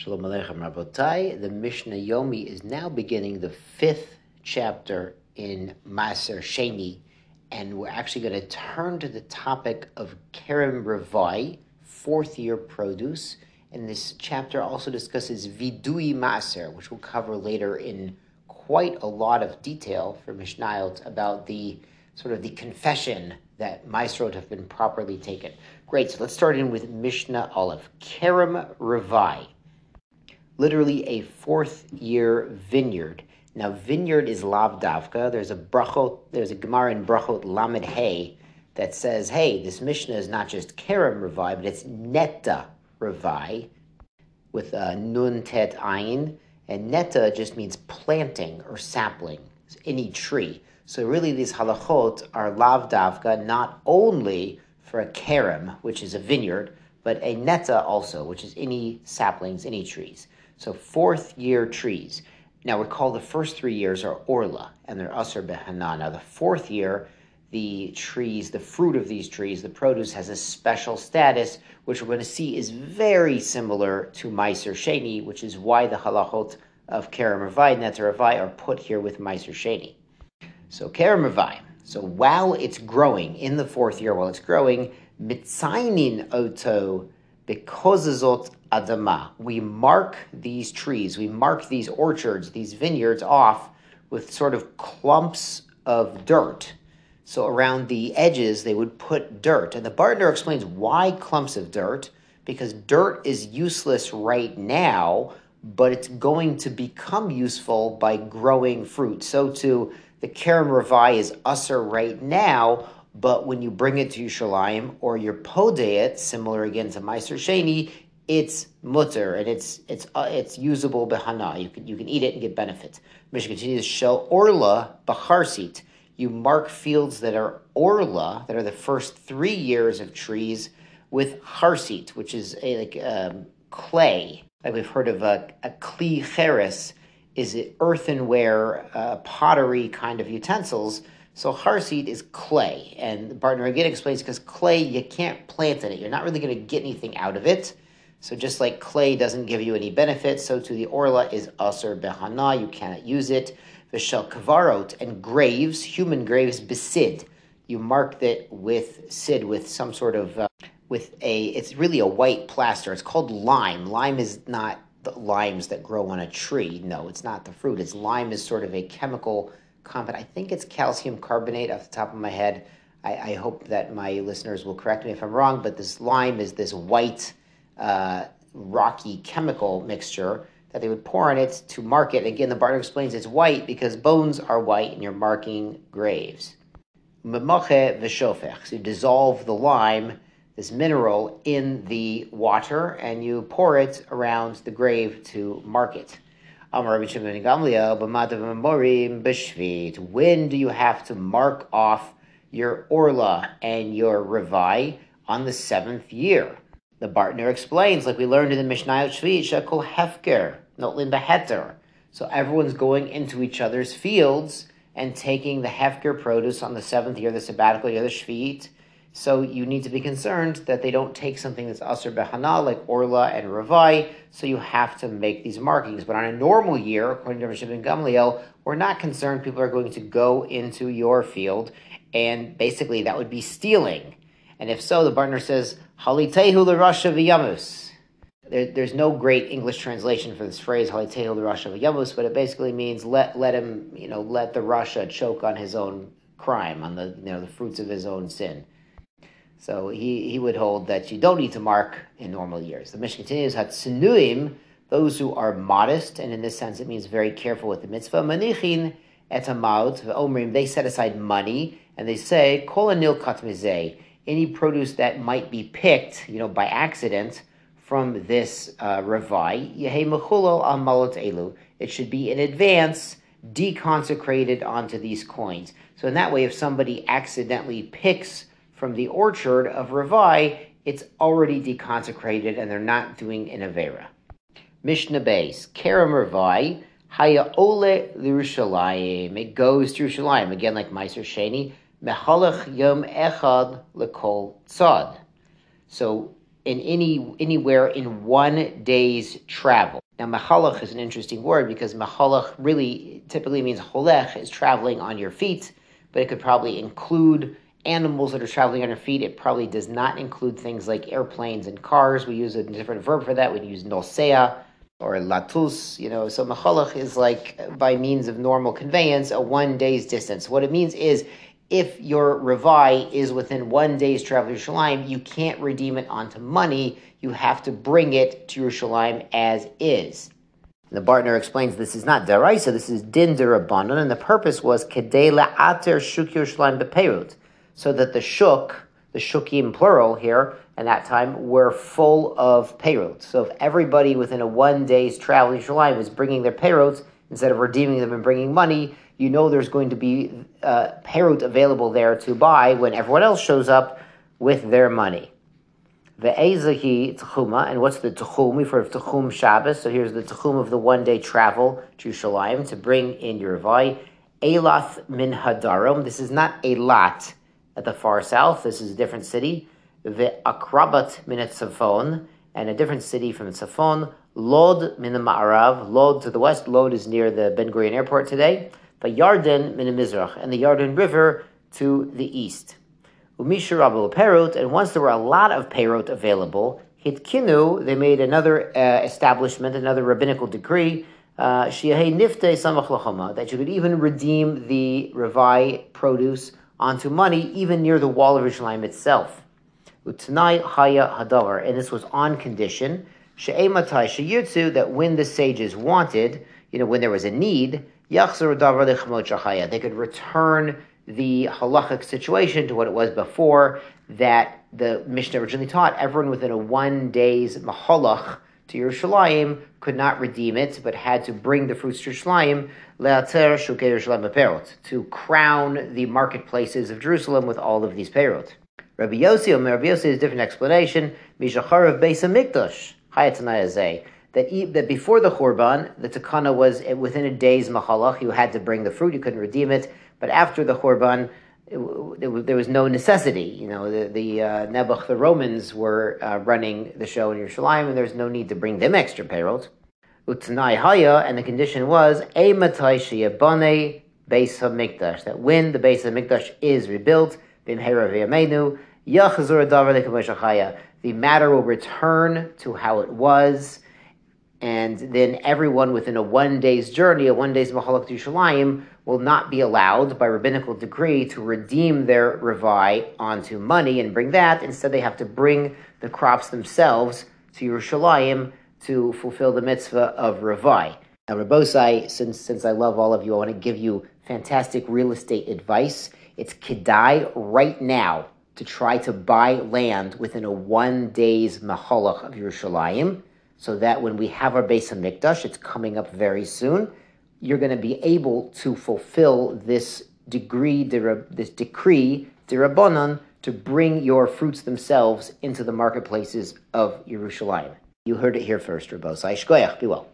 Shalom Aleichem Rabotai. The Mishnah Yomi is now beginning the fifth chapter in Maser Sheni, and we're actually going to turn to the topic of Kerem Revai, fourth year produce. And this chapter also discusses Vidui Maser, which we'll cover later in quite a lot of detail for Mishnayot about the sort of the confession that Maasrot have been properly taken. Great, so let's start in with Mishnah Aleph. Kerem Revai literally a fourth year vineyard. Now, vineyard is lav davka. There's a brachot, there's a gemara in brachot lamed hey that says, hey, this Mishnah is not just kerem revai, but it's netta revai with a nun tet ayin. And netta just means planting or sapling, any tree. So really, these halachot are lav davka not only for a kerem, which is a vineyard, but a netta also, which is any saplings, any trees. So fourth year trees. Now recall the first three years are orla and they're usr behana. Now the fourth year, the trees, the fruit of these trees, the produce has a special status, which we're going to see is very similar to Meiser Sheni, which is why the halachot of Kerem Revai and Netta Revai are put here with Meiser Sheni. So Kerem Revai. So while it's growing in the fourth year, while it's growing, mitzainin oto bekozazot adama. We mark these trees, we mark these orchards, these vineyards off with sort of clumps of dirt. So around the edges, they would put dirt. And the Bartenura explains why clumps of dirt, because dirt is useless right now, but it's going to become useful by growing fruit. So too, the Kerem Revai is usser right now, but when you bring it to Yerushalayim or you pode it, similar again to Meiser Sheni, it's mutter and it's it's uh, it's usable behana. You can you can eat it and get benefits. Mishnah continues shel orla bacharsit. You mark fields that are orla, that are the first three years of trees, with harsit, which is a like um, clay. Like we've heard of a, a kli cheres, is it earthenware, uh, pottery kind of utensils. So harsit is clay, and Bartenura again explains because clay you can't plant in it. You're not really going to get anything out of it. So just like clay doesn't give you any benefit, so to the orla is aser behana, you cannot use it. Vishal kavarot and graves, human graves, besid. You mark that with sid, with some sort of, uh, with a, it's really a white plaster. It's called lime. Lime is not the limes that grow on a tree. No, it's not the fruit. It's lime is sort of a chemical I think it's calcium carbonate off the top of my head. I, I hope that my listeners will correct me if I'm wrong, but this lime is this white, uh, rocky chemical mixture that they would pour on it to mark it. Again, the Bartenura explains it's white because bones are white and you're marking graves. Memache v'shofech. So you dissolve the lime, this mineral, in the water and you pour it around the grave to mark it. When do you have to mark off your orla and your revai? On the seventh year. The Bartenura explains, like we learned in the Mishnah Mishnayot Shvi, Shekol Hefker, Notlin Beheter. So everyone's going into each other's fields and taking the Hefker produce on the seventh year, the sabbatical year, the Shvit. So you need to be concerned that they don't take something that's Asr Behana, like Orla and Ravai, so you have to make these markings. But on a normal year, according to Rav Shimon Gamliel, we're not concerned people are going to go into your field, and basically that would be stealing. And if so, the Bartenura says, Halitehu l'rasha v'yamus. There, there's no great English translation for this phrase, Halitehu l'rasha v'yamus, but it basically means let, let him, you know, let the Rasha choke on his own crime, on the, you know, the fruits of his own sin. So he, he would hold that you don't need to mark in normal years. The Mishnah continues, Hatsunuim, those who are modest, and in this sense it means very careful with the mitzvah, manichin et omrim, they set aside money, and they say, kol anil katmizeh, any produce that might be picked, you know, by accident from this uh, revai, elu. It should be in advance deconsecrated onto these coins. So in that way, if somebody accidentally picks from the orchard of revai, it's already deconsecrated and they're not doing an avera. Mishnah base, Kerem revai, haya ole l'Yerushalayim. It goes to Yerushalayim again, like Meiser Sheni. Mehalach Yom Echad Lekol Tzad. So in any anywhere in one day's travel. Now, mahalach is an interesting word because mahalach really typically means holech is traveling on your feet, but it could probably include animals that are traveling on your feet. It probably does not include things like airplanes and cars. We use a different verb for that. We use nosea or latus, you know. So machalach is like by means of normal conveyance, a one day's distance. What it means is if your revai is within one day's travel to Yerushalayim, you can't redeem it onto money. You have to bring it to Yerushalayim as is. And the Bartenura explains this is not deraisa, this is din derabanan, and the purpose was kedei ater shuk Yerushalayim bepeirut, so that the shuk, the shukim plural here, and that time, were full of peirot. So if everybody within a one day's travel to Yerushalayim is bringing their peirot, instead of redeeming them and bringing money, you know there's going to be uh, perut available there to buy when everyone else shows up with their money. The Ezahi Tchuma, and what's the Tchum? We've heard of Tchum Shabbos, so here's the Tchum of the one day travel to Shalim to bring in your Vai. Elath min Hadarom, this is not Elat at the far south, this is a different city. The Akrabat min Tzafon, and a different city from Tzafon. Lod min Ma'arav, Lod to the west, Lod is near the Ben Gurion airport today the Yarden min and the Yarden River to the east. Umisharabu Perot, and once there were a lot of Perot available, Hitkinu, they made another uh, establishment, another rabbinical decree, uh, Shiahei Nifte Samach that you could even redeem the Revai produce onto money, even near the wall of Yerushalayim itself. Utanai Haya Hadavar, and this was on condition, She'ematai Sheyirtzu, that when the sages wanted, you know, when there was a need, they could return the halachic situation to what it was before that the Mishnah originally taught. Everyone within a one day's mahalach to Yerushalayim could not redeem it, but had to bring the fruits to Yerushalayim, to crown the marketplaces of Jerusalem with all of these perot. Rabbi Yossi, Rabbi Yossi is a different explanation. Mishachar of that that before the Churban, the Takana was eh, within a day's Mahalach, you had to bring the fruit, you couldn't redeem it. But after the Churban, there was no necessity. You know, the, the uh, Nebuch, the Romans were uh, running the show in Yerushalayim, and there's no need to bring them extra payrolls. Utnai Haya, and the condition was a Matai Bane Beis Hamikdash, that when the Beis Hamikdash is rebuilt, Bimhera V'Yamenu, Yachazur the matter will return to how it was and then everyone within a one day's journey, a one day's Mahalak to Yerushalayim, will not be allowed by rabbinical decree to redeem their revai onto money and bring that. Instead, they have to bring the crops themselves to Yerushalayim to fulfill the mitzvah of revai. Now, Rabosai, since since I love all of you, I want to give you fantastic real estate advice. It's kedai right now to try to buy land within a one day's mahalach of Yerushalayim so that when we have our Beis Hamikdash, it's coming up very soon, you're going to be able to fulfill this degree, this decree, dirabanan, to bring your fruits themselves into the marketplaces of Yerushalayim. You heard it here first, Rabosai. Shkoyach, be well.